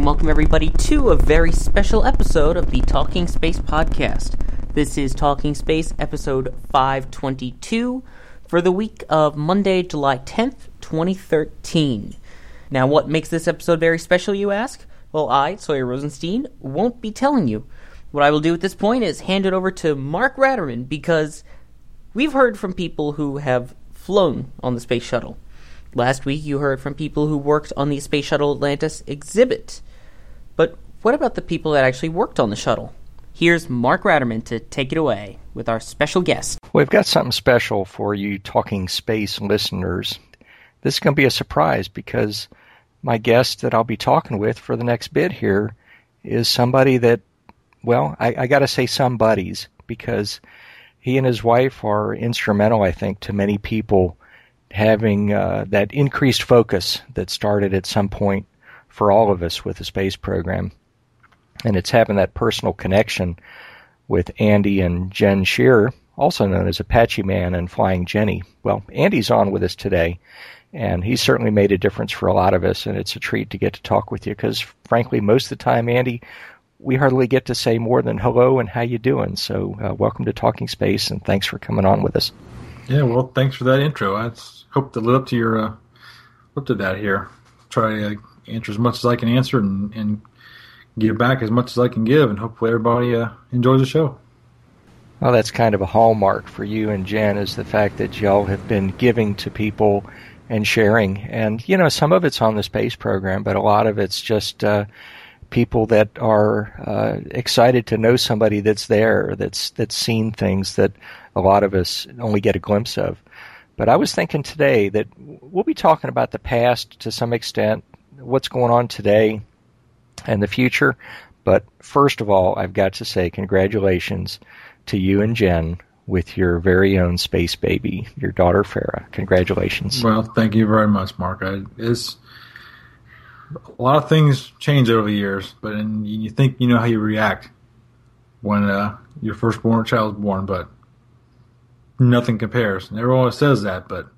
And welcome everybody to a very special episode of the Talking Space podcast. This is Talking Space episode 522 for the week of Monday, July 10th, 2013. Now, what makes this episode very special, you ask? Well, I, Sawyer Rosenstein, won't be telling you. What I will do at this point is hand it over to Mark Ratterman because we've heard from people who have flown on the space shuttle. Last week, you heard from people who worked on the Space Shuttle Atlantis exhibit. What about the people that actually worked on the shuttle? Here's Mark Ratterman to take it away with our special guest. We've got something special for you talking space listeners. This is going to be a surprise because my guest that I'll be talking with for the next bit here is somebody that, well, I, I got to say somebody's because he and his wife are instrumental, I think, to many people having uh, that increased focus that started at some point for all of us with the space program. And it's having that personal connection with Andy and Jen Scheer, also known as Apache Man and Flying Jenny. Well, Andy's on with us today, and he's certainly made a difference for a lot of us, and it's a treat to get to talk with you because, frankly, most of the time, Andy, we hardly get to say more than hello and how you doing. So, uh, welcome to Talking Space, and thanks for coming on with us. Yeah, well, thanks for that intro. I hope to live up to your uh, up to that here. Try to answer as much as I can answer and, and give back as much as I can give, and hopefully everybody uh, enjoys the show. Well, that's kind of a hallmark for you and Jen is the fact that y'all have been giving to people and sharing. And, you know, some of it's on the space program, but a lot of it's just uh, people that are uh, excited to know somebody that's there, that's that's seen things that a lot of us only get a glimpse of. But I was thinking today that we'll be talking about the past to some extent, what's going on today and the future. But first of all, I've got to say congratulations to you and Jen with your very own space baby, your daughter Fara. Congratulations. Well, thank you very much, Mark. I, it's a lot of things change over the years, but and you think you know how you react when uh, your firstborn child is born, but nothing compares. And everyone always says that, but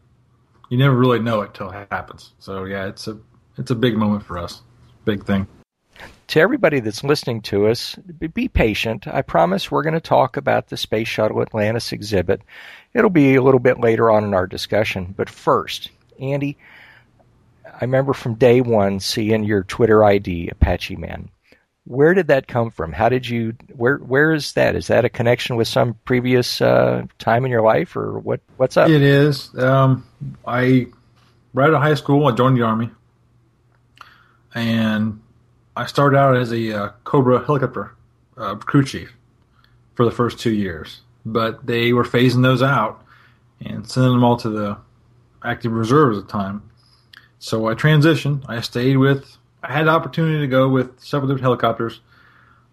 you never really know it till it happens. So yeah, it's a it's a big moment for us, big thing. To everybody that's listening to us, be patient. I promise we're going to talk about the Space Shuttle Atlantis exhibit. It'll be a little bit later on in our discussion, but first, Andy, I remember from day one seeing your Twitter ID, Apache Man. Where did that come from? How did you? Where Where is that? Is that a connection with some previous uh, time in your life, or what? What's up? It is. Um, I right out of high school, I joined the army, and I started out as a uh, Cobra helicopter uh, crew chief for the first two years, but they were phasing those out and sending them all to the active reserves at the time. So I transitioned. I stayed with. I had the opportunity to go with several different helicopters,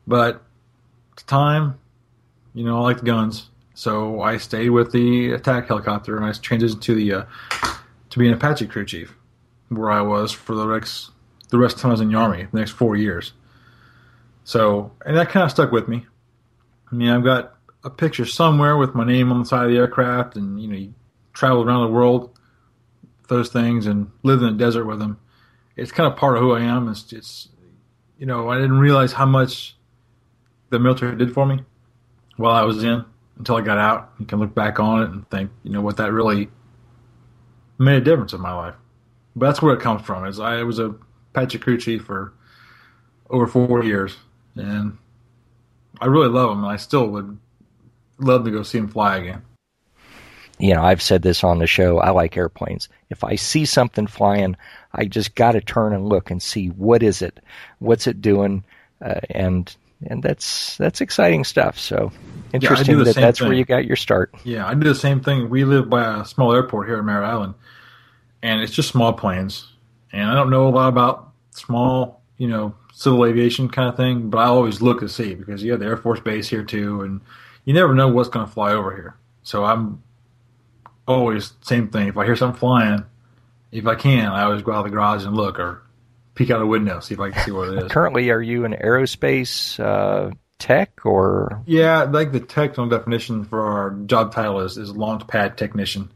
but at the time, you know, I like the guns, so I stayed with the attack helicopter, and I transitioned to the uh, to be an Apache crew chief, where I was for the next the rest of the time I was in the army, the next four years. So, and that kind of stuck with me. I mean, I've got a picture somewhere with my name on the side of the aircraft, and you know, you travel around the world, those things, and live in the desert with them. It's kind of part of who I am. It's just, you know, I didn't realize how much the military did for me while I was in until I got out. You can look back on it and think, you know, what that really made a difference in my life. But that's where it comes from. Is I was a Chief for over four years, and I really love them, and I still would love to go see them fly again. You know, I've said this on the show. I like airplanes. If I see something flying, I just got to turn and look and see what is it, what's it doing, uh, and and that's that's exciting stuff. So interesting the that that's where you got your start. Yeah, I do the same thing. We live by a small airport here in Merritt Island, and it's just small planes. And I don't know a lot about small, you know, civil aviation kind of thing, but I always look to see because you have the Air Force Base here too, and you never know what's going to fly over here. So I'm always same thing. If I hear something flying, if I can, I always go out of the garage and look or peek out a window see if I can see what it is. Currently, are you an aerospace uh, tech or Yeah, like the technical definition for our job title is, is launch pad technician.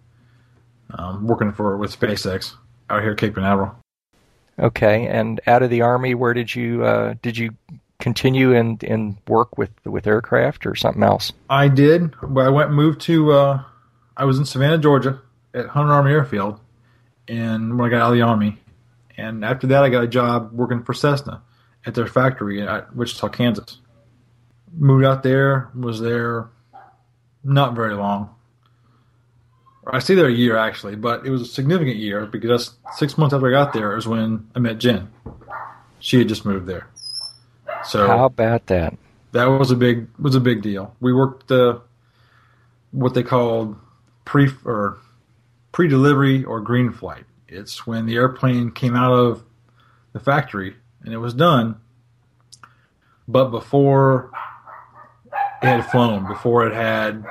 Um, working for with SpaceX out here at Cape Canaveral. Okay? And out of the army, where did you uh, did you continue and and work with with aircraft or something else? I did, I went moved to. Uh, I was in Savannah, Georgia, at Hunter Army Airfield, and when I got out of the army, and after that, I got a job working for Cessna at their factory at Wichita, Kansas. Moved out there, was there not very long. I stayed there a year actually, but it was a significant year because six months after I got there was when I met Jen. She had just moved there, so How about that? that was a big was a big deal. We worked the what they called pre or pre delivery or green flight. It's when the airplane came out of the factory and it was done, but before it had flown, before it had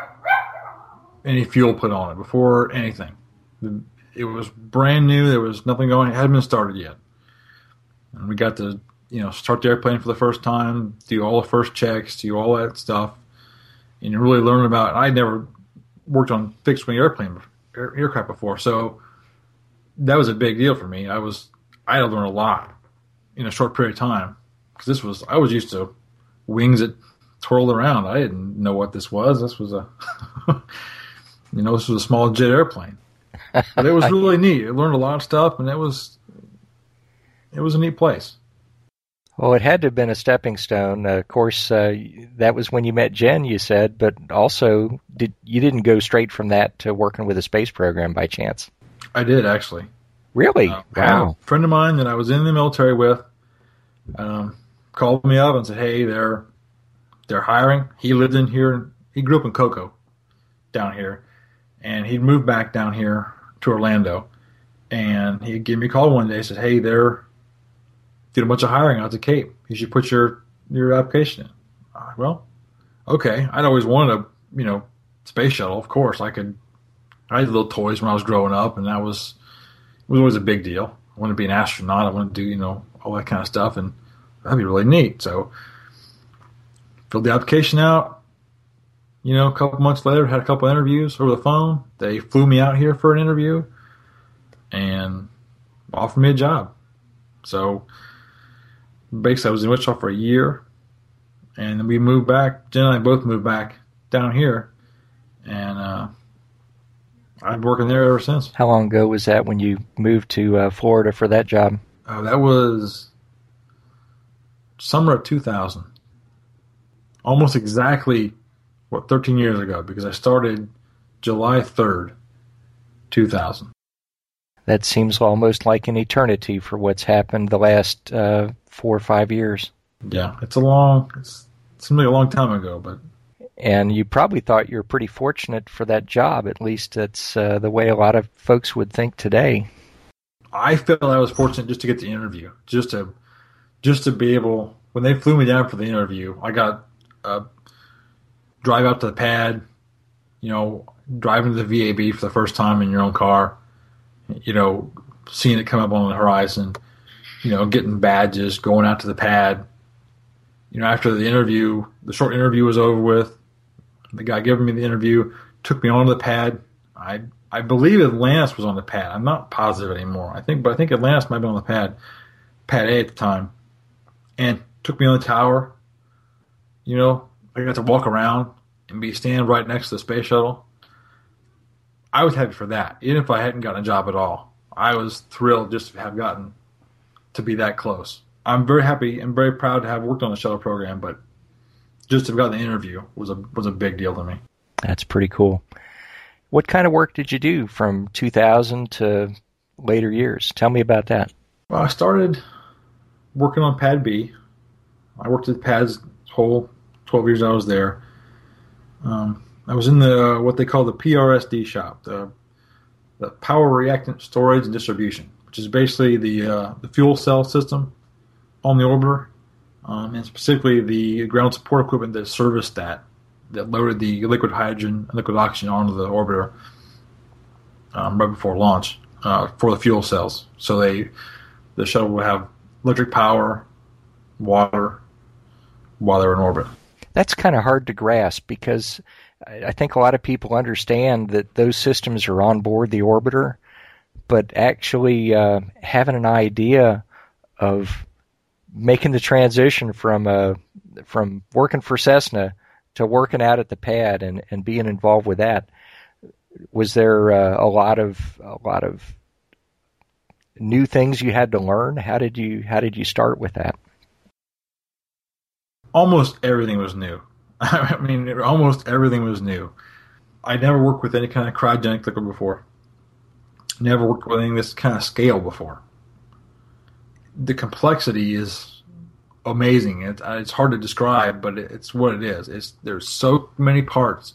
any fuel put on it, before anything. It was brand new. There was nothing going. It hadn't been started yet, and we got to you know start the airplane for the first time, do all the first checks, do all that stuff, and you really learn about. I never worked on fixed wing airplane air, aircraft before, so that was a big deal for me. I was I had to learn a lot in a short period of time because this was I was used to wings that twirled around. I didn't know what this was. This was a you know this was a small jet airplane, but it was really neat. I learned a lot of stuff, and it was it was a neat place. Well, it had to have been a stepping stone. Uh, of course, uh, that was when you met Jen. You said, but also, did you didn't go straight from that to working with a space program by chance? I did actually. Really? Uh, wow. A friend of mine that I was in the military with um, called me up and said, "Hey, they're they're hiring." He lived in here. He grew up in Cocoa, down here, and he'd moved back down here to Orlando. And he gave me a call one day. He Said, "Hey, they're doing a bunch of hiring out to Cape. You should put your your application in." Well, okay. I'd always wanted a you know space shuttle. Of course, I could. I had little toys when I was growing up, and that was it was always a big deal. I wanted to be an astronaut. I wanted to do, you know, all that kind of stuff, and that'd be really neat. So, filled the application out. You know, a couple months later, had a couple interviews over the phone. They flew me out here for an interview, and offered me a job. So, basically, I was in Wichita for a year, and we moved back. Jen and I both moved back down here, and uh, I've been working there ever since. How long ago was that when you moved to uh, Florida for that job? Uh, that was summer of 2000. Almost exactly, what, 13 years ago, because I started July 3rd, 2000. That seems almost like an eternity for what's happened the last uh, four or five years. Yeah, it's a long, it's, it seemed like a long time ago, but And you probably thought you were pretty fortunate for that job. At least that's uh, the way a lot of folks would think today. I felt I was fortunate just to get the interview, just to, just to be able. When they flew me down for the interview, I got a drive out to the pad. You know, driving to the VAB for the first time in your own car. You know, seeing it come up on the horizon. You know, getting badges, going out to the pad. You know, after the interview, the short interview was over with. The guy giving me the interview took me onto the pad. I I believe Atlantis was on the pad. I'm not positive anymore. I think, but I think Atlantis might be on the pad, pad A at the time, and took me on the tower. You know, I got to walk around and be standing right next to the space shuttle. I was happy for that, even if I hadn't gotten a job at all. I was thrilled just to have gotten to be that close. I'm very happy and very proud to have worked on the shuttle program, but just to have gotten the interview was a was a big deal to me. That's pretty cool. What kind of work did you do from 2000 to later years? Tell me about that. Well, I started working on Pad B. I worked at Pad's whole 12 years I was there. Um, I was in the what they call the PRSD shop, the the power reactant storage and distribution, which is basically the uh, the fuel cell system on the orbiter, um, and specifically the ground support equipment that serviced that, that loaded the liquid hydrogen and liquid oxygen onto the orbiter um, right before launch uh, for the fuel cells. So they the shuttle would have electric power, water, while they're in orbit. That's kind of hard to grasp because I think a lot of people understand that those systems are on board the orbiter, but actually uh, having an idea of making the transition from uh, from working for Cessna to working out at the pad and, and being involved with that was there uh, a lot of a lot of new things you had to learn? How did you how did you start with that almost everything was new I mean, almost everything was new. I never worked with any kind of cryogenic liquid before. Never worked with anything this kind of scale before. The complexity is amazing. It, uh, it's hard to describe, but it's what it is. It's there's so many parts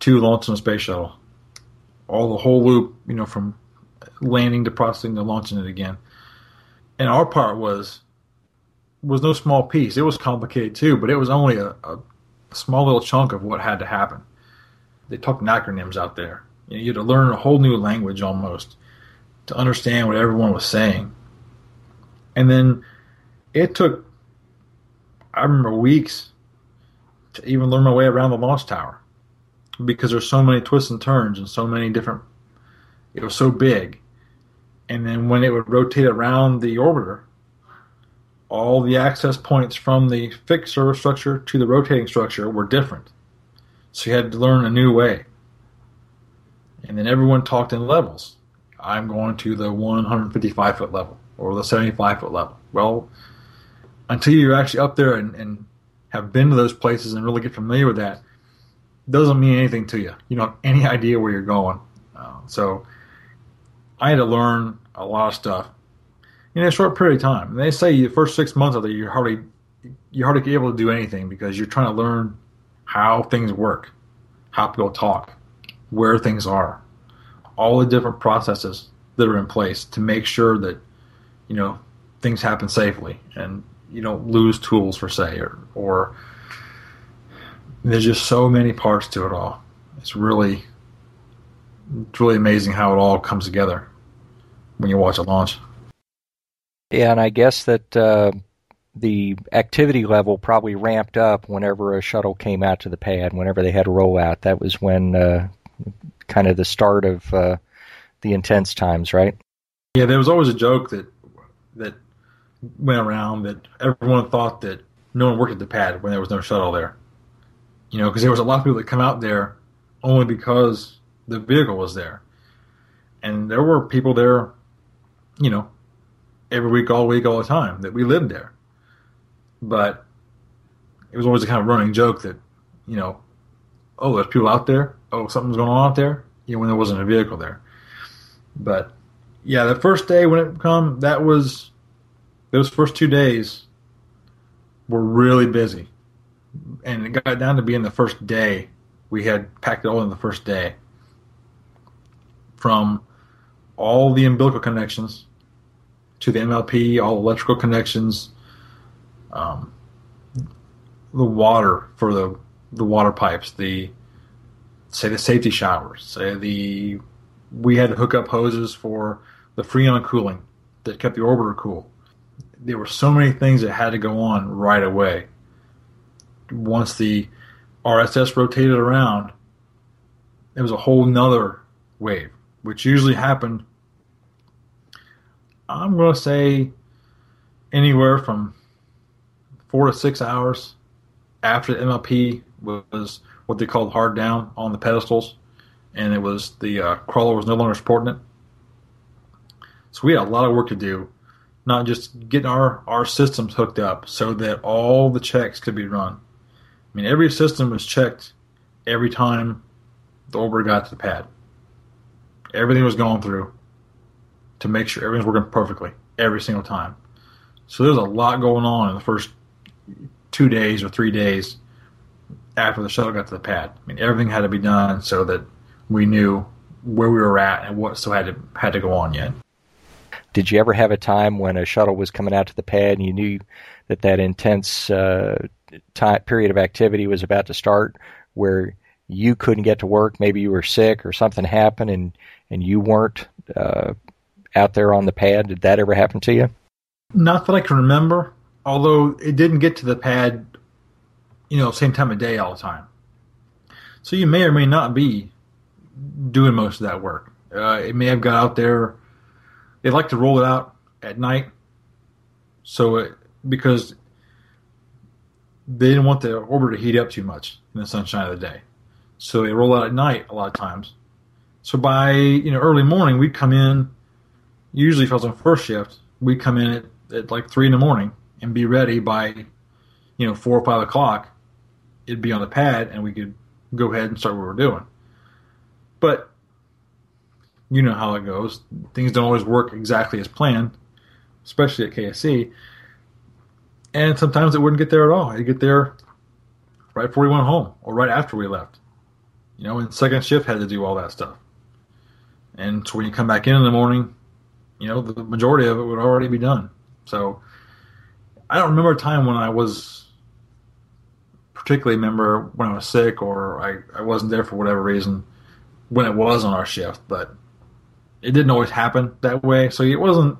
to launching a space shuttle. All the whole loop, you know, from landing to processing to launching it again. And our part was was no small piece. It was complicated too, but it was only a, a small little chunk of what had to happen. They talked acronyms out there. You, know, you had to learn a whole new language almost to understand what everyone was saying. And then it took, I remember weeks to even learn my way around the launch tower because there's so many twists and turns and so many different. It was so big, and then when it would rotate around the orbiter, all the access points from the fixed service structure to the rotating structure were different. So you had to learn a new way. And then everyone talked in levels. I'm going to the 155 foot level or the 75 foot level. Well, until you're actually up there and, and have been to those places and really get familiar with that, doesn't mean anything to you. You don't have any idea where you're going. Uh, so I had to learn a lot of stuff in a short period of time. And they say the first six months of the you're hardly you're hardly able to do anything because you're trying to learn how things work, how people talk, where things are, all the different processes that are in place to make sure that you know things happen safely and you don't lose tools for say or or there's just so many parts to it all. It's really it's really amazing how it all comes together when you watch a launch. And I guess that uh, the activity level probably ramped up whenever a shuttle came out to the pad, whenever they had a rollout. That was when uh, kind of the start of uh, the intense times, right? Yeah, there was always a joke that that went around that everyone thought that no one worked at the pad when there was no shuttle there. You know, because there was a lot of people that come out there only because the vehicle was there, and there were people there, you know, every week, all week, all the time that we lived there. But it was always a kind of running joke that, you know, oh, there's people out there. Oh, something's going on out there. You know, when there wasn't a vehicle there. But yeah, the first day when it come, that was those first two days were really busy, and it got down to being the first day. We had packed it all in the first day from all the umbilical connections to the MLP, all electrical connections, um, the water for the the water pipes, the say the safety showers, say the we had to hook up hoses for the freon cooling that kept the orbiter cool. There were so many things that had to go on right away. Once the RSS rotated around, it was a whole nother wave, which usually happened I'm going to say anywhere from four to six hours after the MLP was what they called hard down on the pedestals, and it was the uh, crawler was no longer supporting it. So we had a lot of work to do, not just getting our, our systems hooked up so that all the checks could be run, I mean, every system was checked every time the orbiter got to the pad. Everything was going through to make sure everything's working perfectly every single time. So there's a lot going on in the first two days or three days after the shuttle got to the pad. I mean, everything had to be done so that we knew where we were at and what still had to had to go on yet. Did you ever have a time when a shuttle was coming out to the pad and you knew that that intense uh, time, period of activity was about to start, where you couldn't get to work? Maybe you were sick or something happened, and and you weren't uh, out there on the pad. Did that ever happen to you? Not that I can remember. Although it didn't get to the pad, you know, same time of day all the time. So you may or may not be doing most of that work. Uh, it may have got out there. They like to roll it out at night, so it, because they didn't want the orbiter to heat up too much in the sunshine of the day, so they roll out at night a lot of times. So by you know early morning, we'd come in. Usually, if I was on first shift, we'd come in at, at like three in the morning and be ready by you know four or five o'clock. It'd be on the pad, and we could go ahead and start what we're doing. But you know how it goes. Things don't always work exactly as planned, especially at KSC. And sometimes it wouldn't get there at all. It'd get there right before we went home or right after we left. You know, and second shift had to do all that stuff. And so when you come back in in the morning, you know, the majority of it would already be done. So I don't remember a time when I was particularly remember when I was sick or I, I wasn't there for whatever reason when it was on our shift, but it didn't always happen that way. So it wasn't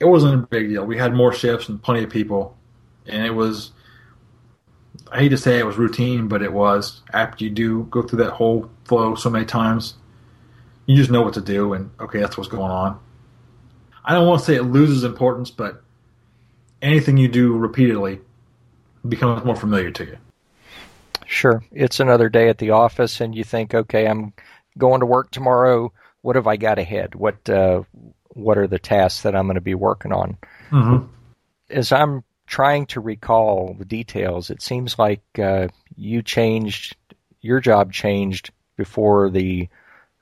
it wasn't a big deal. We had more shifts and plenty of people, and it was. I hate to say it was routine, but it was. After you do go through that whole flow so many times, you just know what to do, and okay, that's what's going on. I don't want to say it loses importance, but anything you do repeatedly becomes more familiar to you. Sure. It's another day at the office, and you think, okay, I'm going to work tomorrow. What have I got ahead? What uh, what are the tasks that I'm going to be working on? Mm-hmm. As I'm trying to recall the details, it seems like uh, you changed your job changed before the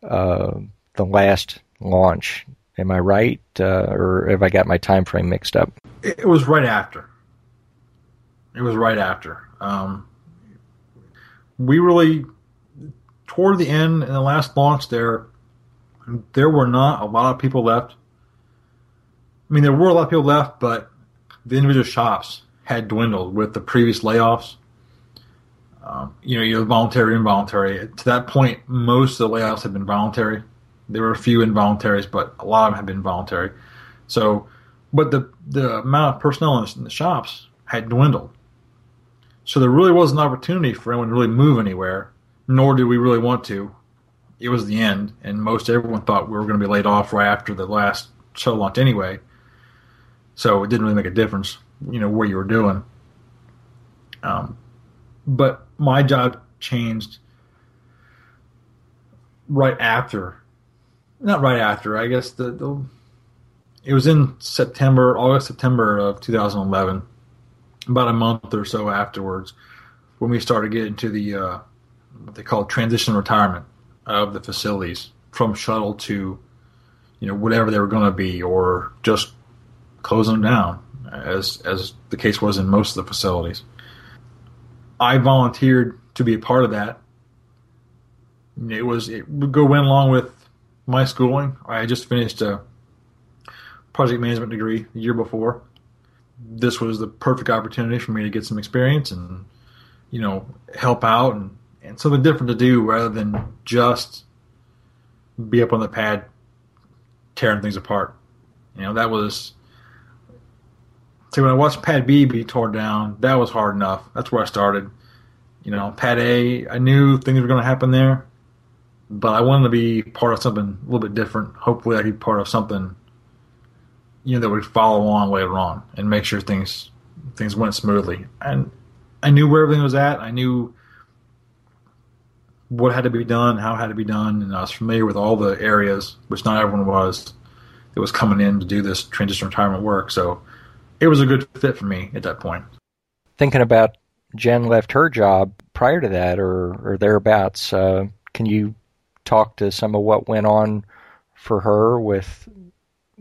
uh, the last launch. Am I right, uh, or have I got my time frame mixed up? It was right after. It was right after. Um, we really, toward the end in the last launch there, there were not a lot of people left. I mean, there were a lot of people left, but the individual shops had dwindled with the previous layoffs. Um, you know, either voluntary involuntary. To that point, most of the layoffs have been voluntary. There were a few involuntaries, but a lot of them have been voluntary. So, but the the amount of personnel in the shops had dwindled. So there really was an opportunity for anyone to really move anywhere, nor did we really want to. It was the end, and most everyone thought we were going to be laid off right after the last shuttle launch anyway. So it didn't really make a difference, you know, what you were doing. Um, but my job changed right after, not right after. I guess the, the it was in September, August, September of 2011 about a month or so afterwards when we started getting to the uh, what they call transition retirement of the facilities from shuttle to you know whatever they were going to be or just closing them down as as the case was in most of the facilities i volunteered to be a part of that it was it would go in along with my schooling i just finished a project management degree the year before this was the perfect opportunity for me to get some experience and you know help out and, and something different to do rather than just be up on the pad tearing things apart. You know that was. When I watched Pad B be torn down, that was hard enough. That's where I started. You know, Pad A, I knew things were going to happen there, but I wanted to be part of something a little bit different. Hopefully, I could be part of something you know that would follow on later on and make sure things things went smoothly. And I knew where everything was at. I knew what had to be done, how it had to be done, and I was familiar with all the areas, which not everyone was, that was coming in to do this transition retirement work. So it was a good fit for me at that point. Thinking about Jen left her job prior to that or, or thereabouts. Uh, can you talk to some of what went on for her with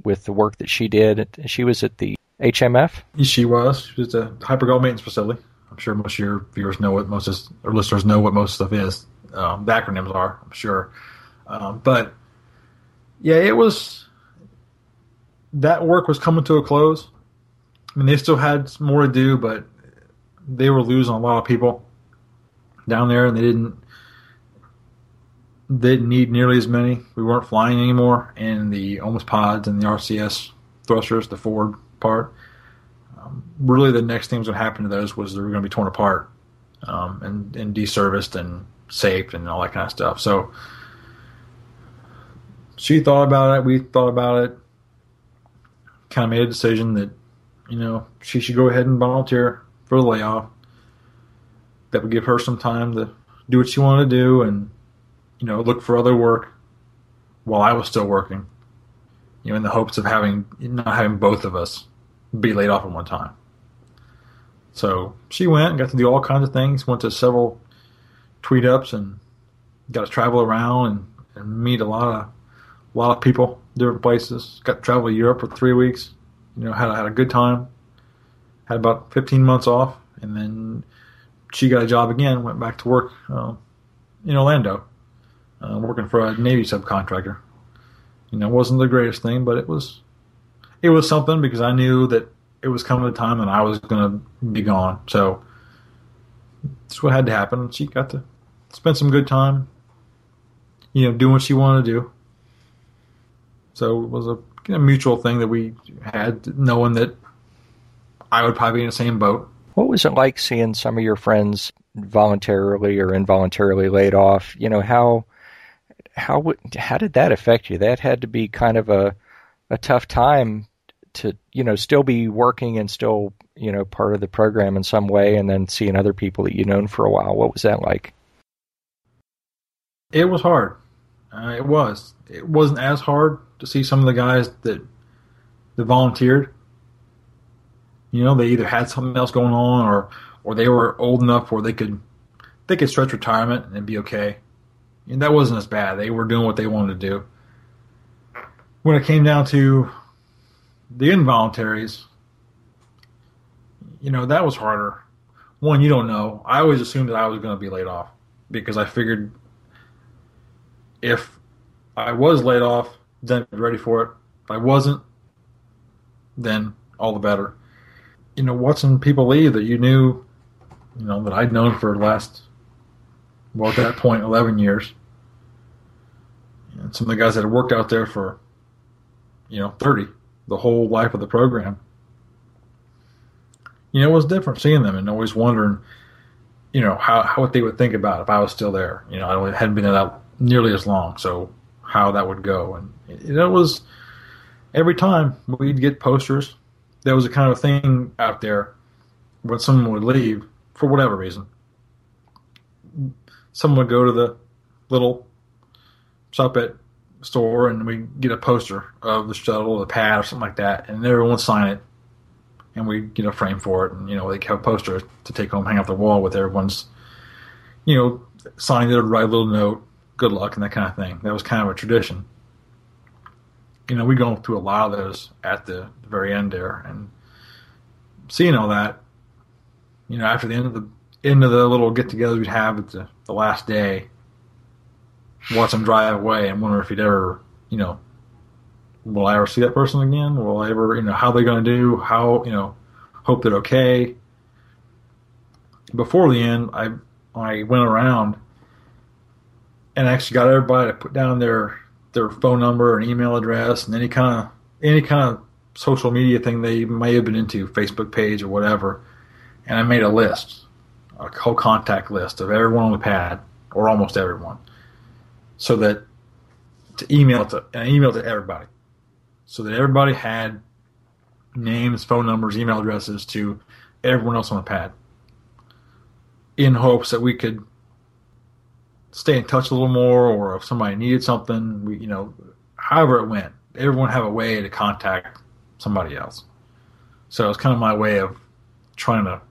with the work that she did? She was at the HMF. She was. She was a hypergol maintenance facility. I'm sure most of your viewers know what most of, or listeners know what most stuff is. Um, the acronyms are, I'm sure. Um, but yeah, it was that work was coming to a close. I mean, they still had more to do, but they were losing a lot of people down there, and they didn't they didn't need nearly as many. We weren't flying anymore, and the almost OMS pods and the RCS thrusters, the forward part. Um, really, the next thing that going to happen to those was they were going to be torn apart um, and and deserviced and saved and all that kind of stuff. So she thought about it. We thought about it. Kind of made a decision that you know she should go ahead and volunteer for the layoff. That would give her some time to do what she wanted to do and you know look for other work while I was still working. You know, in the hopes of having not having both of us be laid off at one time. So she went and got to do all kinds of things. Went to several tweet ups and got to travel around and, and meet a lot of a lot of people, different places. Got to travel to Europe for three weeks. You know, had had a good time. Had about 15 months off, and then she got a job again. Went back to work uh, in Orlando, uh, working for a Navy subcontractor. You know, it wasn't the greatest thing, but it was it was something because I knew that it was coming a time and I was going to be gone. So that's what had to happen. She got to spend some good time, you know, doing what she wanted to do. So it was a know, mutual thing that we had, knowing that I would probably be in the same boat. What was it like seeing some of your friends voluntarily or involuntarily laid off? You know how how would, how did that affect you? That had to be kind of a a tough time to you know still be working and still you know part of the program in some way, and then seeing other people that you known for a while. What was that like? It was hard. Uh, it was. It wasn't as hard to see some of the guys that that volunteered. You know, they either had something else going on, or or they were old enough where they could they could stretch retirement and be okay. And that wasn't as bad. They were doing what they wanted to do. When it came down to the involuntaries, you know, that was harder. One, you don't know. I always assumed that I was going to be laid off because I figured if I was laid off, then ready for it. If I wasn't, then all the better. You know, watching people leave that you knew, you know, that I'd known for the last, well, at that point, 11 years. And some of the guys that had worked out there for, you know, 30 the whole life of the program. You know, it was different seeing them and always wondering, you know, how, how what they would think about if I was still there. You know, I hadn't been there that nearly as long, so how that would go. And it, it was every time we'd get posters, there was a kind of thing out there when someone would leave for whatever reason. Someone would go to the little shop at store and we get a poster of the shuttle or the pad or something like that, and everyone sign it, and we get a frame for it, and you know they have a poster to take home, hang up the wall with everyone's, you know, signing it, write a little note, good luck, and that kind of thing. That was kind of a tradition. You know, we go through a lot of those at the very end there, and seeing all that, you know, after the end of the end of the little get-togethers we'd have at the, the last day watch him drive away and wonder if he'd ever, you know, will I ever see that person again? Will I ever, you know, how they're going to do? How, you know, hope they're okay. Before the end, I I went around and actually got everybody to put down their their phone number and email address and any kind of any kind of social media thing they may have been into, Facebook page or whatever. And I made a list, a whole contact list of everyone on the pad, or almost everyone so that to email to an email to everybody, so that everybody had names, phone numbers, email addresses to everyone else on the pad, in hopes that we could stay in touch a little more, or if somebody needed something, we you know, however it went, everyone have a way to contact somebody else. So it's kind of my way of trying to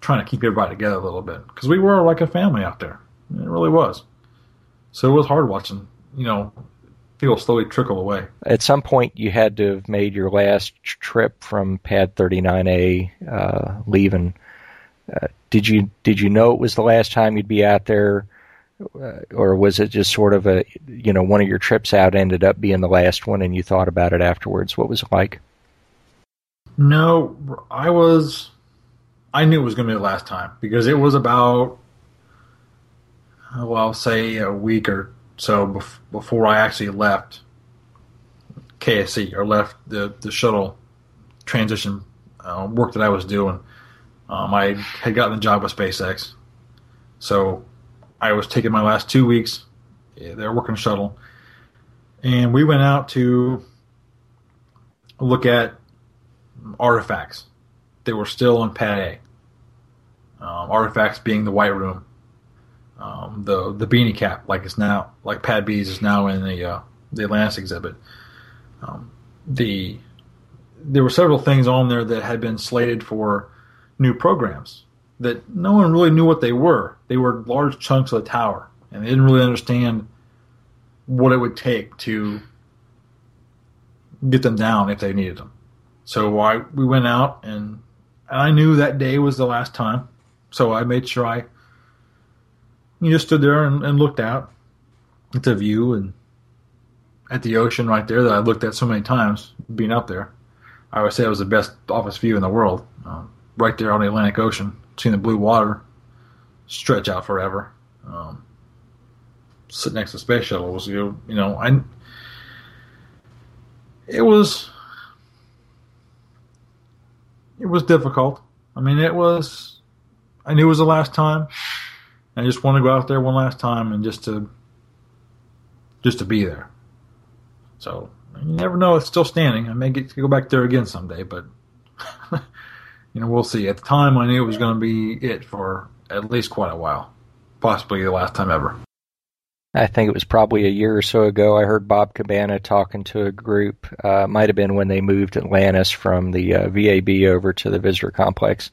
trying to keep everybody together a little bit because we were like a family out there. It really was. So it was hard watching, you know, people slowly trickle away. At some point, you had to have made your last trip from Pad 39A, uh, leaving. Uh, did you did you know it was the last time you'd be out there, or was it just sort of a you know one of your trips out ended up being the last one, and you thought about it afterwards? What was it like? No, I was. I knew it was going to be the last time because it was about, well, I'll say a week or so bef- before I actually left KSC or left the, the shuttle transition uh, work that I was doing. Um, I had gotten the job with SpaceX, so I was taking my last two weeks. They're working shuttle, and we went out to look at artifacts that were still on Pad A. Um, artifacts being the White Room, um, the the beanie cap, like it's now like Pad B's is now in the uh, the Atlantis exhibit. Um, the there were several things on there that had been slated for new programs that no one really knew what they were. They were large chunks of the tower, and they didn't really understand what it would take to get them down if they needed them. So I we went out and, and I knew that day was the last time. So I made sure I you just stood there and, and looked out at the view and at the ocean right there that I looked at so many times being up there. I would say it was the best office view in the world. Um, right there on the Atlantic Ocean, seeing the blue water stretch out forever. Um, sitting next to the space shuttle was you you know I it was it was difficult. I mean, it was. I knew it was the last time. I just want to go out there one last time and just to, just to be there. So you never know; it's still standing. I may get to go back there again someday, but you know, we'll see. At the time, I knew it was going to be it for at least quite a while, possibly the last time ever. I think it was probably a year or so ago. I heard Bob Cabana talking to a group. Uh, might have been when they moved Atlantis from the uh, VAB over to the visitor complex,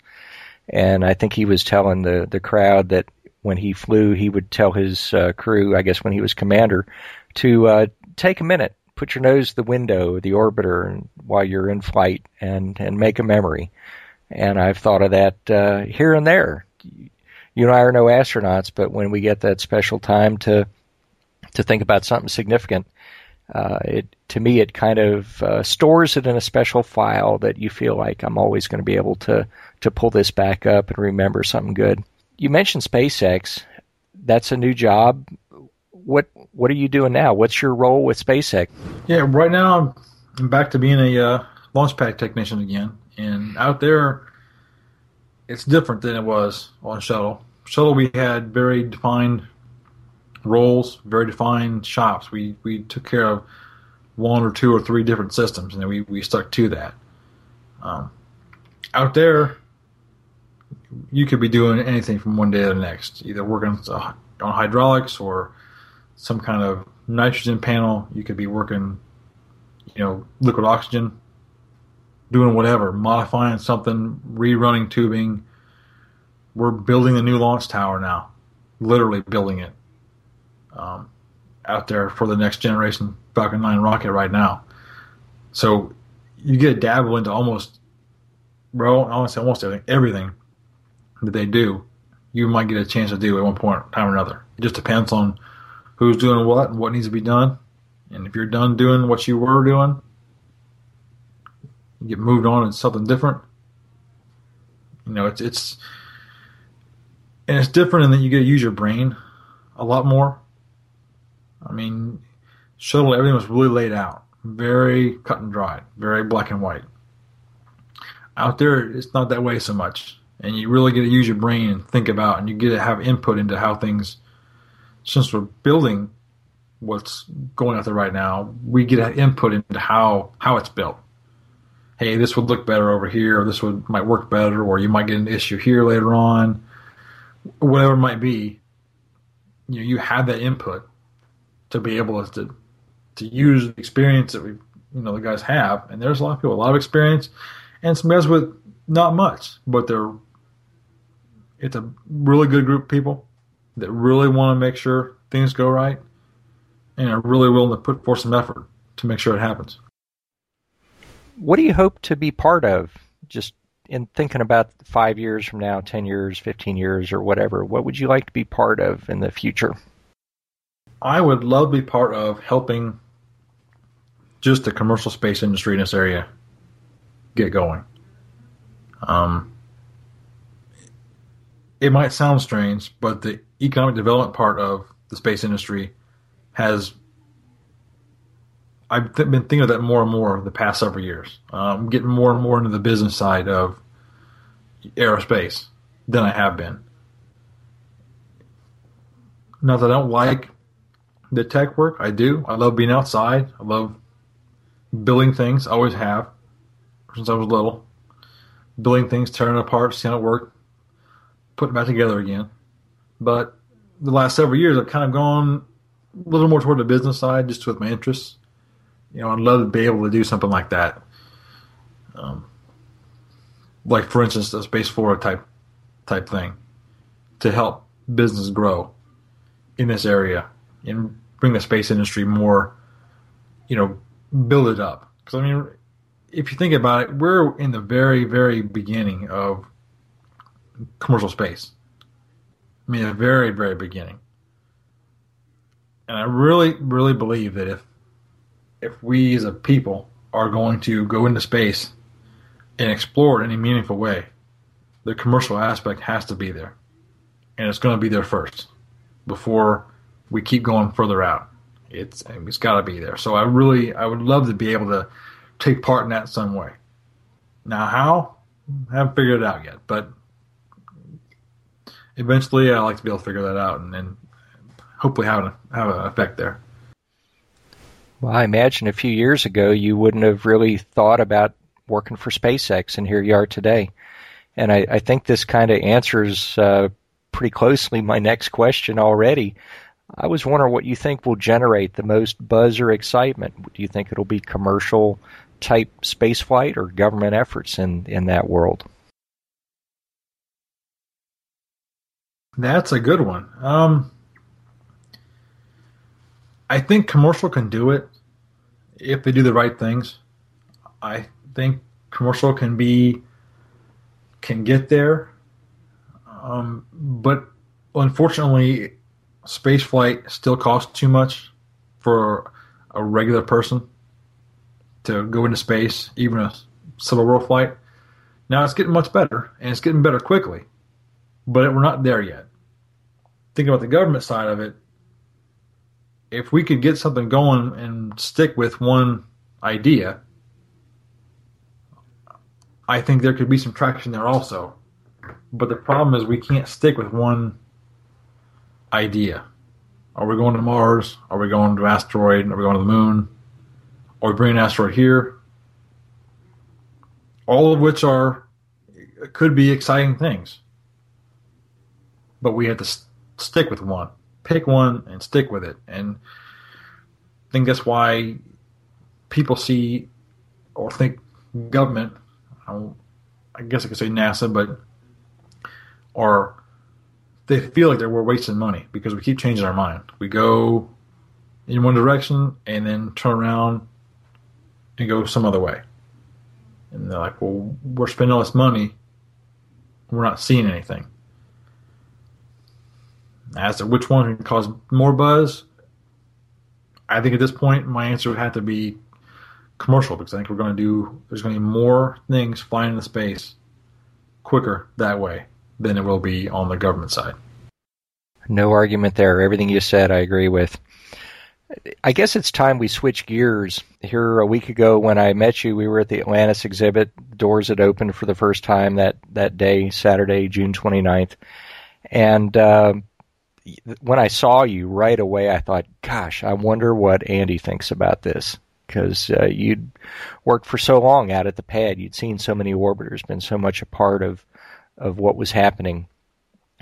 and I think he was telling the the crowd that when he flew, he would tell his uh, crew, I guess when he was commander, to uh, take a minute, put your nose to the window, the orbiter, while you're in flight, and and make a memory. And I've thought of that uh, here and there. You and I are no astronauts, but when we get that special time to to think about something significant. Uh, it to me it kind of uh, stores it in a special file that you feel like I'm always going to be able to to pull this back up and remember something good. You mentioned SpaceX. That's a new job. What what are you doing now? What's your role with SpaceX? Yeah, right now I'm back to being a uh, launch pad technician again, and out there it's different than it was on shuttle. Shuttle we had very defined roles, very defined shops. We we took care of one or two or three different systems, and we we stuck to that. Um, out there, you could be doing anything from one day to the next, either working on hydraulics or some kind of nitrogen panel. You could be working, you know, liquid oxygen, doing whatever, modifying something, rerunning tubing. We're building a new launch tower now, literally building it um, out there for the next generation Falcon 9 rocket right now. So you get a dabble into almost, bro, I want to say almost everything, everything that they do, you might get a chance to do at one point time or another. It just depends on who's doing what and what needs to be done. And if you're done doing what you were doing, get moved on and something different. You know, it's it's and it's different in that you get to use your brain a lot more. I mean, shuttle everything was really laid out, very cut and dried, very black and white. Out there, it's not that way so much, and you really get to use your brain and think about, and you get to have input into how things. Since we're building what's going out there right now, we get input into how how it's built. Hey, this would look better over here, or this would might work better, or you might get an issue here later on. Whatever it might be, you know, you have that input to be able to to use the experience that we you know the guys have. And there's a lot of people, a lot of experience, and some guys with not much, but they're It's a really good group of people that really want to make sure things go right and are really willing to put forth some effort to make sure it happens. What do you hope to be part of? Just in thinking about five years from now, 10 years, 15 years, or whatever, what would you like to be part of in the future? I would love to be part of helping just the commercial space industry in this area get going. Um, it might sound strange, but the economic development part of the space industry has. I've th- been thinking of that more and more the past several years. I'm um, getting more and more into the business side of aerospace than I have been. Not that I don't like the tech work, I do. I love being outside. I love building things. I always have since I was little. Building things, tearing it apart, seeing it work, putting it back together again. But the last several years, I've kind of gone a little more toward the business side, just with my interests. You know, I'd love to be able to do something like that. Um, like, for instance, a Space Florida type type thing to help business grow in this area and bring the space industry more, you know, build it up. Because I mean, if you think about it, we're in the very, very beginning of commercial space. I mean, the very, very beginning. And I really, really believe that if if we as a people are going to go into space and explore it in a meaningful way, the commercial aspect has to be there. And it's going to be there first before we keep going further out. It's it's got to be there. So I really I would love to be able to take part in that some way. Now how? I haven't figured it out yet, but eventually I like to be able to figure that out and then hopefully have an, have an effect there. Well, I imagine a few years ago you wouldn't have really thought about working for SpaceX, and here you are today. And I, I think this kind of answers uh, pretty closely my next question already. I was wondering what you think will generate the most buzz or excitement. Do you think it'll be commercial type spaceflight or government efforts in, in that world? That's a good one. Um, I think commercial can do it if they do the right things. I think commercial can be can get there, um, but unfortunately, space flight still costs too much for a regular person to go into space, even a suborbital flight. Now it's getting much better, and it's getting better quickly, but we're not there yet. Think about the government side of it. If we could get something going and stick with one idea, I think there could be some traction there also. But the problem is we can't stick with one idea. Are we going to Mars? Are we going to asteroid? Are we going to the moon? Are we bringing an asteroid here? All of which are could be exciting things, but we have to st- stick with one. Pick one and stick with it. And I think that's why people see or think government. I, guess I could say NASA, but or they feel like we're wasting money because we keep changing our mind. We go in one direction and then turn around and go some other way. And they're like, well, we're spending all this money. We're not seeing anything. As to which one can cause more buzz, I think at this point my answer would have to be commercial because I think we're going to do, there's going to be more things flying into space quicker that way than it will be on the government side. No argument there. Everything you said, I agree with. I guess it's time we switch gears. Here a week ago when I met you, we were at the Atlantis exhibit. Doors had opened for the first time that, that day, Saturday, June 29th. And uh, when I saw you right away, I thought, gosh, I wonder what Andy thinks about this. Because uh, you'd worked for so long out at the pad, you'd seen so many orbiters, been so much a part of of what was happening.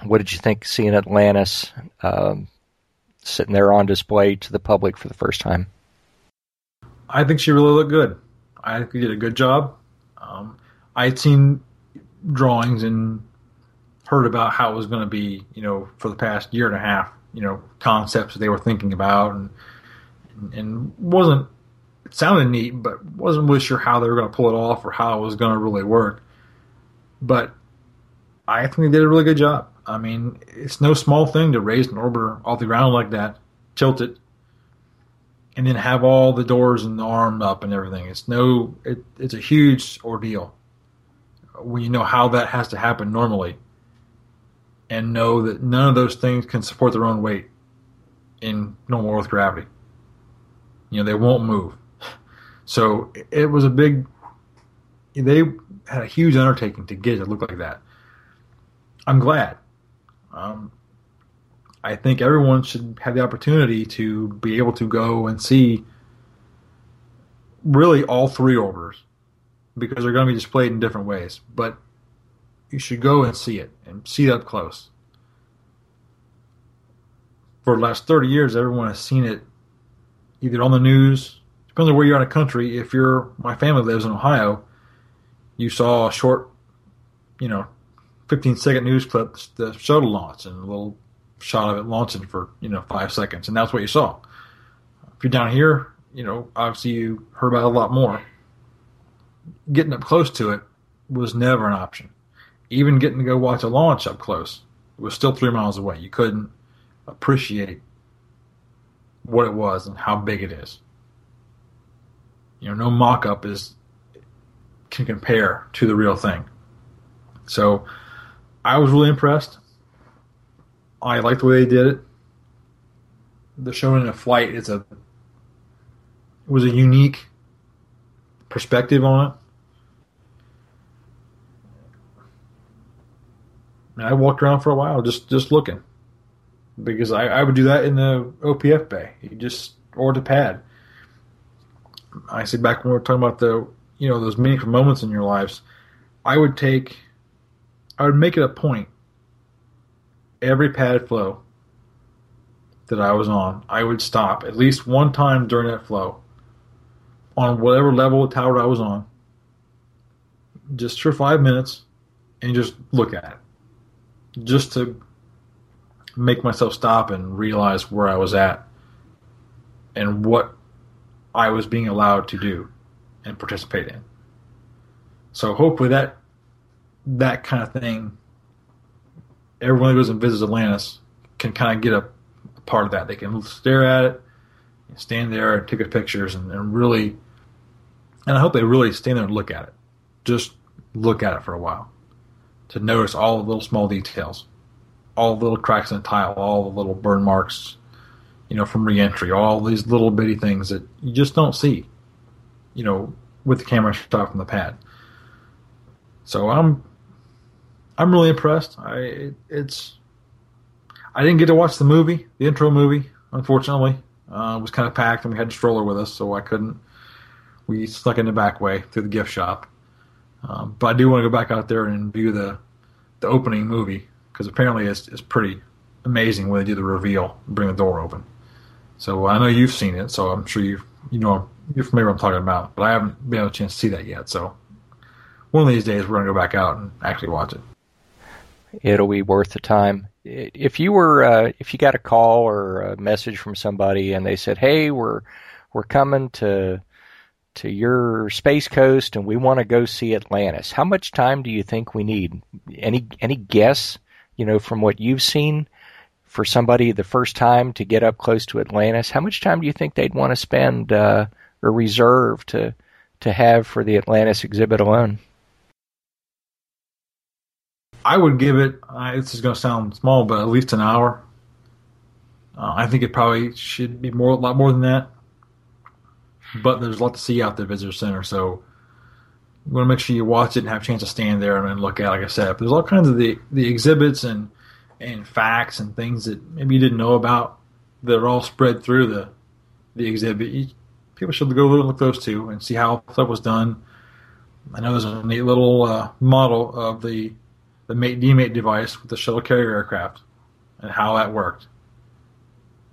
What did you think seeing Atlantis um, sitting there on display to the public for the first time? I think she really looked good. I think she did a good job. Um, I had seen drawings and heard about how it was going to be, you know, for the past year and a half, you know, concepts that they were thinking about, and and wasn't it sounded neat, but wasn't really sure how they were going to pull it off or how it was going to really work. But I think they did a really good job. I mean, it's no small thing to raise an orbiter off the ground like that, tilt it, and then have all the doors and the arm up and everything. It's no, it, it's a huge ordeal when you know how that has to happen normally, and know that none of those things can support their own weight in normal Earth gravity. You know, they won't move. So it was a big. They had a huge undertaking to get it to look like that. I'm glad. Um, I think everyone should have the opportunity to be able to go and see really all three orbiters because they're going to be displayed in different ways. But you should go and see it and see it up close. For the last 30 years, everyone has seen it either on the news, depends on where you're in a country. If you're, my family lives in Ohio, you saw a short, you know, 15 second news clip, the shuttle launch, and a little shot of it launching for, you know, five seconds. And that's what you saw. If you're down here, you know, obviously you heard about a lot more. Getting up close to it was never an option. Even getting to go watch a launch up close it was still three miles away. You couldn't appreciate what it was and how big it is. You know, no mock up is can compare to the real thing. So I was really impressed. I liked the way they did it. The showing of flight is a was a unique perspective on it. And I walked around for a while just just looking because I, I would do that in the OPF bay. You just or the pad. I said back when we were talking about the you know those meaningful moments in your lives, I would take, I would make it a point. Every pad flow that I was on, I would stop at least one time during that flow, on whatever level of tower I was on, just for five minutes, and just look at it, just to make myself stop and realize where I was at and what I was being allowed to do and participate in. So hopefully that that kind of thing, everyone who goes and visits Atlantis can kind of get a, a part of that. They can stare at it, stand there and take pictures, and, and really, and I hope they really stand there and look at it. Just look at it for a while to notice all the little small details, all the little cracks in the tile, all the little burn marks, you know, from reentry, all these little bitty things that you just don't see, you know, with the camera shot from the pad. So I'm, I'm really impressed. I it's, I didn't get to watch the movie, the intro movie, unfortunately. Uh, it was kind of packed, and we had a stroller with us, so I couldn't. We snuck in the back way through the gift shop. Um, but I do want to go back out there and view the the opening movie because apparently it's, it's pretty amazing when they do the reveal, bring the door open. So I know you've seen it, so I'm sure you you know you're familiar what I'm talking about, but I haven't been able a chance to see that yet. So one of these days we're going to go back out and actually watch it. It'll be worth the time. If you were uh, if you got a call or a message from somebody and they said, "Hey, we're we're coming to to your space coast and we want to go see Atlantis," how much time do you think we need? Any any guess? You know, from what you've seen, for somebody the first time to get up close to Atlantis, how much time do you think they'd want to spend uh, or reserve to to have for the Atlantis exhibit alone? I would give it. Uh, this is going to sound small, but at least an hour. Uh, I think it probably should be more, a lot more than that. But there's a lot to see out the visitor center, so you want to make sure you watch it and have a chance to stand there and look at. Like I said, but there's all kinds of the the exhibits and and facts and things that maybe you didn't know about that are all spread through the the exhibit. You, people should go look those too and see how stuff was done. I know there's a neat little uh, model of the the mate demate device with the shuttle carrier aircraft and how that worked.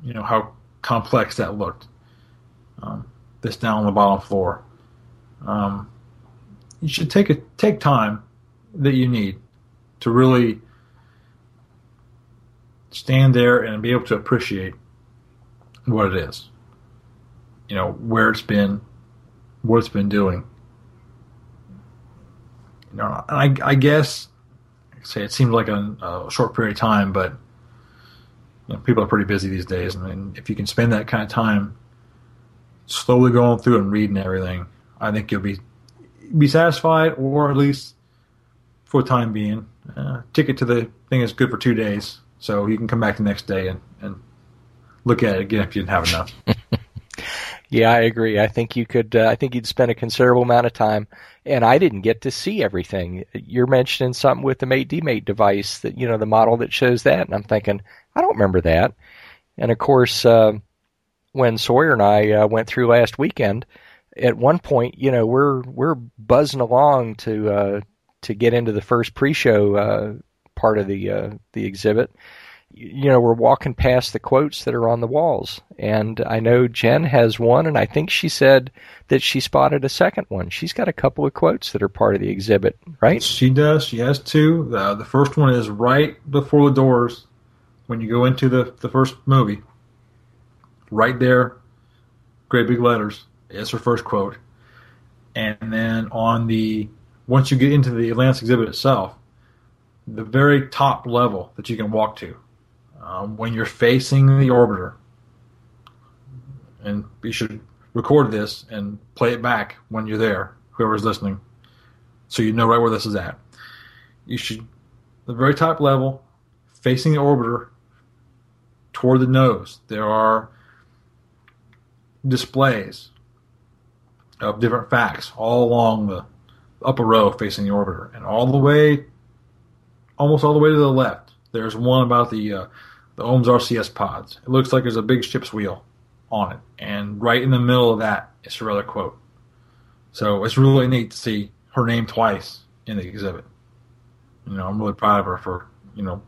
You know how complex that looked. Um, this down on the bottom floor. Um, you should take a take time that you need to really stand there and be able to appreciate what it is. You know, where it's been, what it's been doing. You know, I, I guess, I say, it seems like a, a short period of time, but you know, people are pretty busy these days. I mean, if you can spend that kind of time slowly going through and reading everything, I think you'll be be satisfied, or at least for the time being, uh, ticket to the thing is good for two days, so you can come back the next day and, and look at it again if you didn't have enough. Yeah, I agree. I think you could. Uh, I think you'd spend a considerable amount of time, and I didn't get to see everything. You're mentioning something with the Mate Demate device that you know the model that shows that, and I'm thinking I don't remember that. And of course, uh, when Sawyer and I uh, went through last weekend, at one point, you know, we're we're buzzing along to uh, to get into the first pre-show uh, part of the uh, the exhibit. You know, we're walking past the quotes that are on the walls, and I know Jen has one, and I think she said that she spotted a second one. She's got a couple of quotes that are part of the exhibit, right? She does. She has two. The, the first one is right before the doors when you go into the, the first movie. Right there, great big letters. It's her first quote. And then on the once you get into the Atlantis exhibit itself, the very top level that you can walk to, um, when you're facing the orbiter, and you should record this and play it back when you're there, whoever's listening, so you know right where this is at. You should, the very top level, facing the orbiter toward the nose, there are displays of different facts all along the upper row facing the orbiter, and all the way, almost all the way to the left. There's one about the uh, the OMS RCS pods. It looks like there's a big ship's wheel on it, and right in the middle of that is her other quote. So it's really neat to see her name twice in the exhibit. You know, I'm really proud of her for you know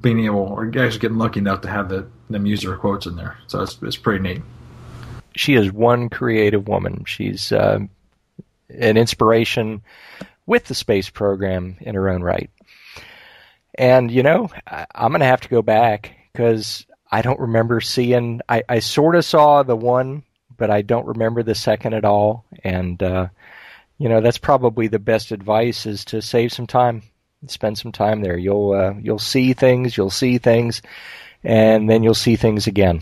being able or actually getting lucky enough to have the them use her quotes in there. So it's it's pretty neat she is one creative woman. She's uh, an inspiration with the space program in her own right. And you know, I, am going to have to go back because I don't remember seeing. I, I sort of saw the one, but I don't remember the second at all. And uh, you know, that's probably the best advice is to save some time, spend some time there. You'll uh, you'll see things, you'll see things, and then you'll see things again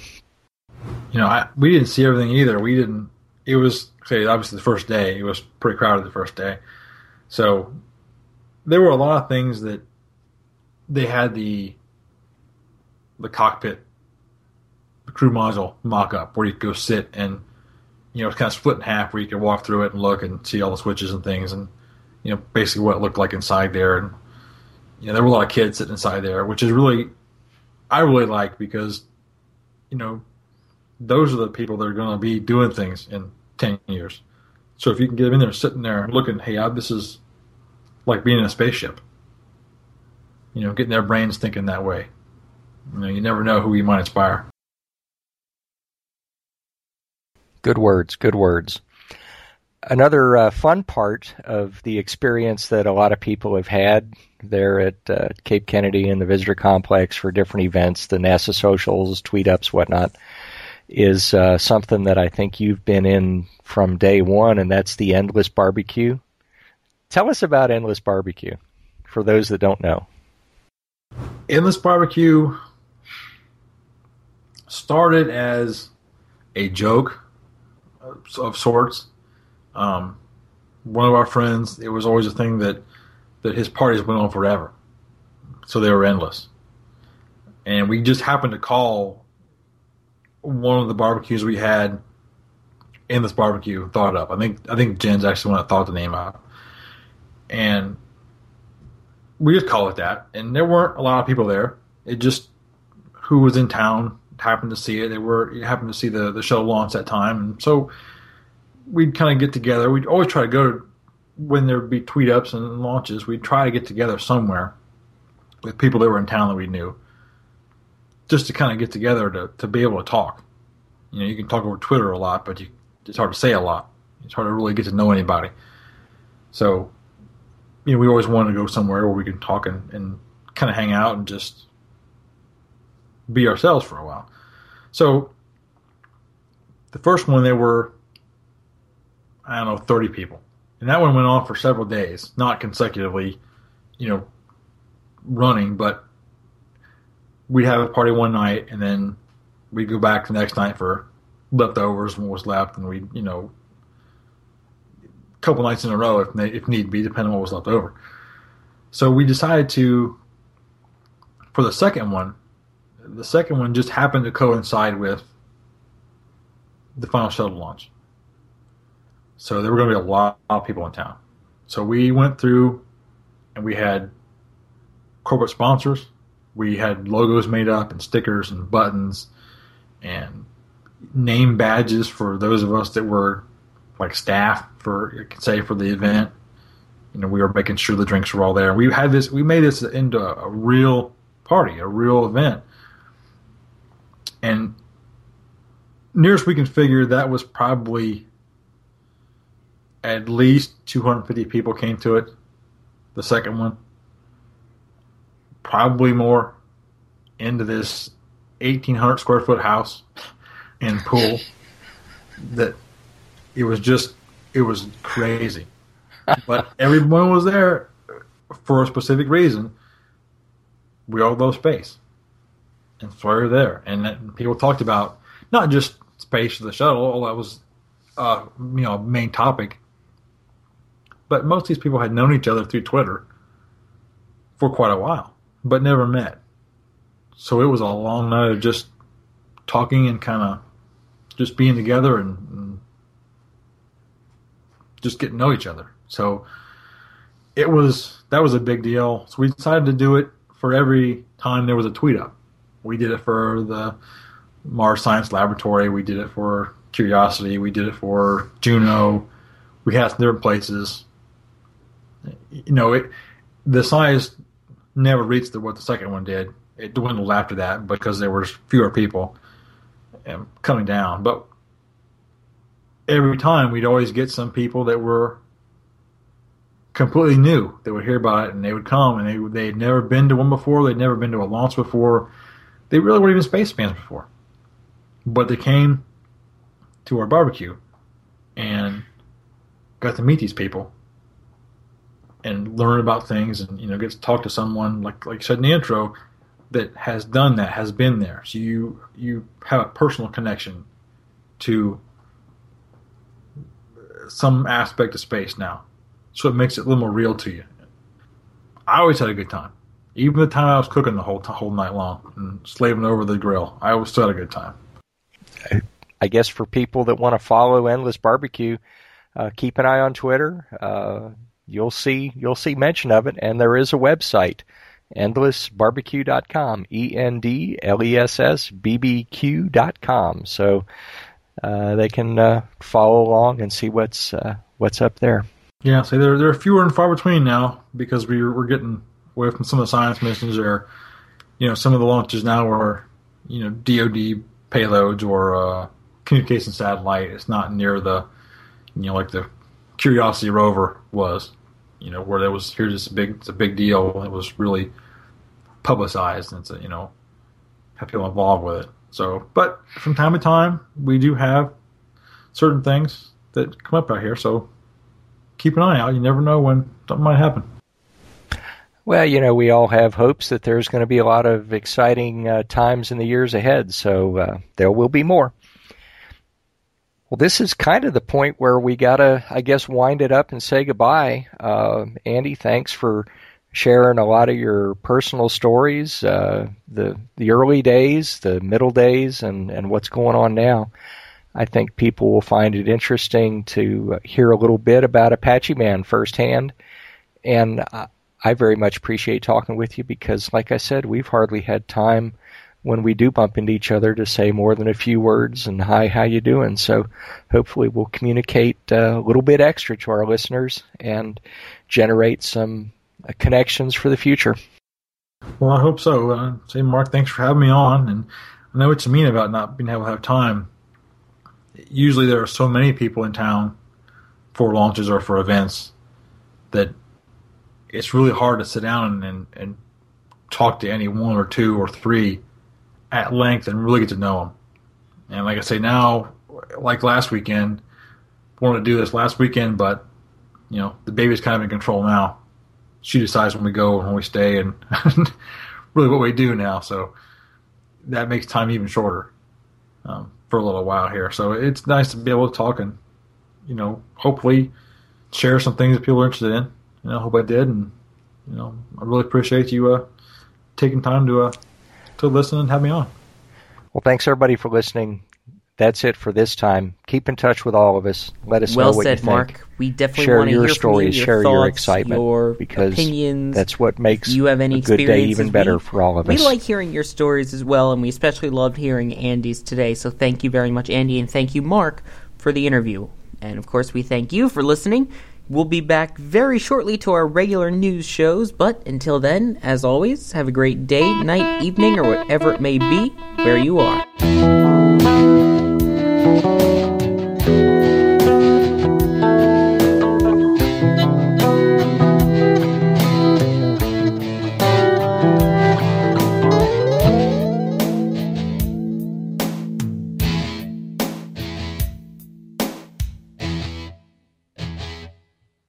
you know, I, we didn't see everything either. We didn't. It was obviously the first day. It was pretty crowded the first day, so there were a lot of things that they had the the cockpit the crew module mock up where you could go sit and you know it's kind of split in half where you could walk through it and look and see all the switches and things and you know basically what it looked like inside there and you know there were a lot of kids sitting inside there which is really I really like because you know those are the people that are going to be doing things in 10 years. So if you can get them in there sitting there looking, hey, this is like being in a spaceship. You know, getting their brains thinking that way. You know, you never know who you might inspire. Good words, good words. Another uh, fun part of the experience that a lot of people have had there at uh, Cape Kennedy and the visitor complex for different events, the NASA socials, tweet ups, whatnot, is uh, something that I think you've been in from day one, and that's the Endless Barbecue. Tell us about Endless Barbecue for those that don't know. Endless Barbecue started as a joke of sorts. Um, one of our friends, it was always a thing that that his parties went on forever, so they were endless. And we just happened to call one of the barbecues we had Endless Barbecue thought up. I think I think Jen's actually one that thought the name up, and we just call it that. And there weren't a lot of people there. It just who was in town happened to see it. They were happened to see the the show launch that time, and so we'd kind of get together. We'd always try to go to when there'd be tweet ups and launches. We'd try to get together somewhere with people that were in town that we knew just to kind of get together to, to be able to talk. You know, you can talk over Twitter a lot, but you, it's hard to say a lot. It's hard to really get to know anybody. So, you know, we always wanted to go somewhere where we could talk and, and kind of hang out and just be ourselves for a while. So the first one there were I don't know thirty people, and that one went on for several days, not consecutively, you know, running, but we'd have a party one night and then we'd go back the next night for leftovers and what was left, and we'd you know a couple nights in a row if if need be, depending on what was left over. So we decided to for the second one. The second one just happened to coincide with the final shuttle launch. So there were going to be a lot of people in town. So we went through and we had corporate sponsors. We had logos made up and stickers and buttons and name badges for those of us that were like staff for say for the event. You know, we were making sure the drinks were all there. We had this. We made this into a, a real party, a real event, and nearest we can figure, that was probably at least 250 people came to it. The second one, probably more into this 1,800 square foot house and pool. that it was just, it was crazy. but everyone was there for a specific reason. We all love space, and so we were there. And people talked about not just space of the shuttle. All that was, uh, you know, main topic. But most of these people had known each other through Twitter for quite a while, but never met. So it was a long night of just talking and kind of just being together and, and just getting to know each other. So it was that was a big deal. So we decided to do it for every time there was a tweet up. We did it for the Mars Science Laboratory. We did it for Curiosity. We did it for Juno. We had some different places. You know, it the size never reached the, what the second one did. It dwindled after that because there were fewer people um, coming down. But every time we'd always get some people that were completely new that would hear about it and they would come and they they'd never been to one before. They'd never been to a launch before. They really weren't even space fans before but they came to our barbecue and got to meet these people and learn about things and you know get to talk to someone like like I said in the intro that has done that has been there. So you you have a personal connection to some aspect of space now. So it makes it a little more real to you. I always had a good time. Even the time I was cooking the whole whole night long and slaving over the grill I always had a good time. I guess for people that want to follow Endless Barbecue, uh, keep an eye on Twitter. Uh, you'll see you'll see mention of it, and there is a website, endlessbarbecue.com, e n d l e s s b b q.com. So uh, they can uh, follow along and see what's uh, what's up there. Yeah, so there there are fewer and far between now because we we're getting away from some of the science missions. Or you know, some of the launches now are you know DoD payloads or uh, communication satellite. It's not near the, you know, like the Curiosity rover was, you know, where there was here's this big, it's a big deal. It was really publicized, and it's a, you know, have people involved with it. So, but from time to time, we do have certain things that come up out here. So keep an eye out. You never know when something might happen. Well, you know, we all have hopes that there's going to be a lot of exciting uh, times in the years ahead, so uh, there will be more. Well, this is kind of the point where we got to, I guess, wind it up and say goodbye. Uh, Andy, thanks for sharing a lot of your personal stories, uh, the the early days, the middle days, and, and what's going on now. I think people will find it interesting to hear a little bit about Apache Man firsthand. And I very much appreciate talking with you because, like I said, we've hardly had time when we do bump into each other to say more than a few words and hi, how you doing? So hopefully we'll communicate uh, a little bit extra to our listeners and generate some uh, connections for the future. Well, I hope so. Uh, say, Mark, thanks for having me on, and I know what you mean about not being able to have time. Usually, there are so many people in town for launches or for events that it's really hard to sit down and, and talk to any one or two or three at length and really get to know them. And like I say now, like last weekend, wanted to do this last weekend, but you know the baby's kind of in control now. She decides when we go and when we stay, and really what we do now. So that makes time even shorter um, for a little while here. So it's nice to be able to talk and you know hopefully share some things that people are interested in. You know, hope I did, and you know I really appreciate you uh, taking time to uh, to listen and have me on. Well, thanks everybody for listening. That's it for this time. Keep in touch with all of us. Let us well know what said, you think. Mark. We definitely share want to your hear stories, from you, your share thoughts, your excitement, your because opinions. that's what makes you have any a good day even better We- for all of us. we like hearing your stories as well, and we especially loved hearing Andy's today. So thank you very much, Andy, and thank you, Mark, for the interview. And of course, we thank you for listening. We'll be back very shortly to our regular news shows, but until then, as always, have a great day, night, evening, or whatever it may be where you are.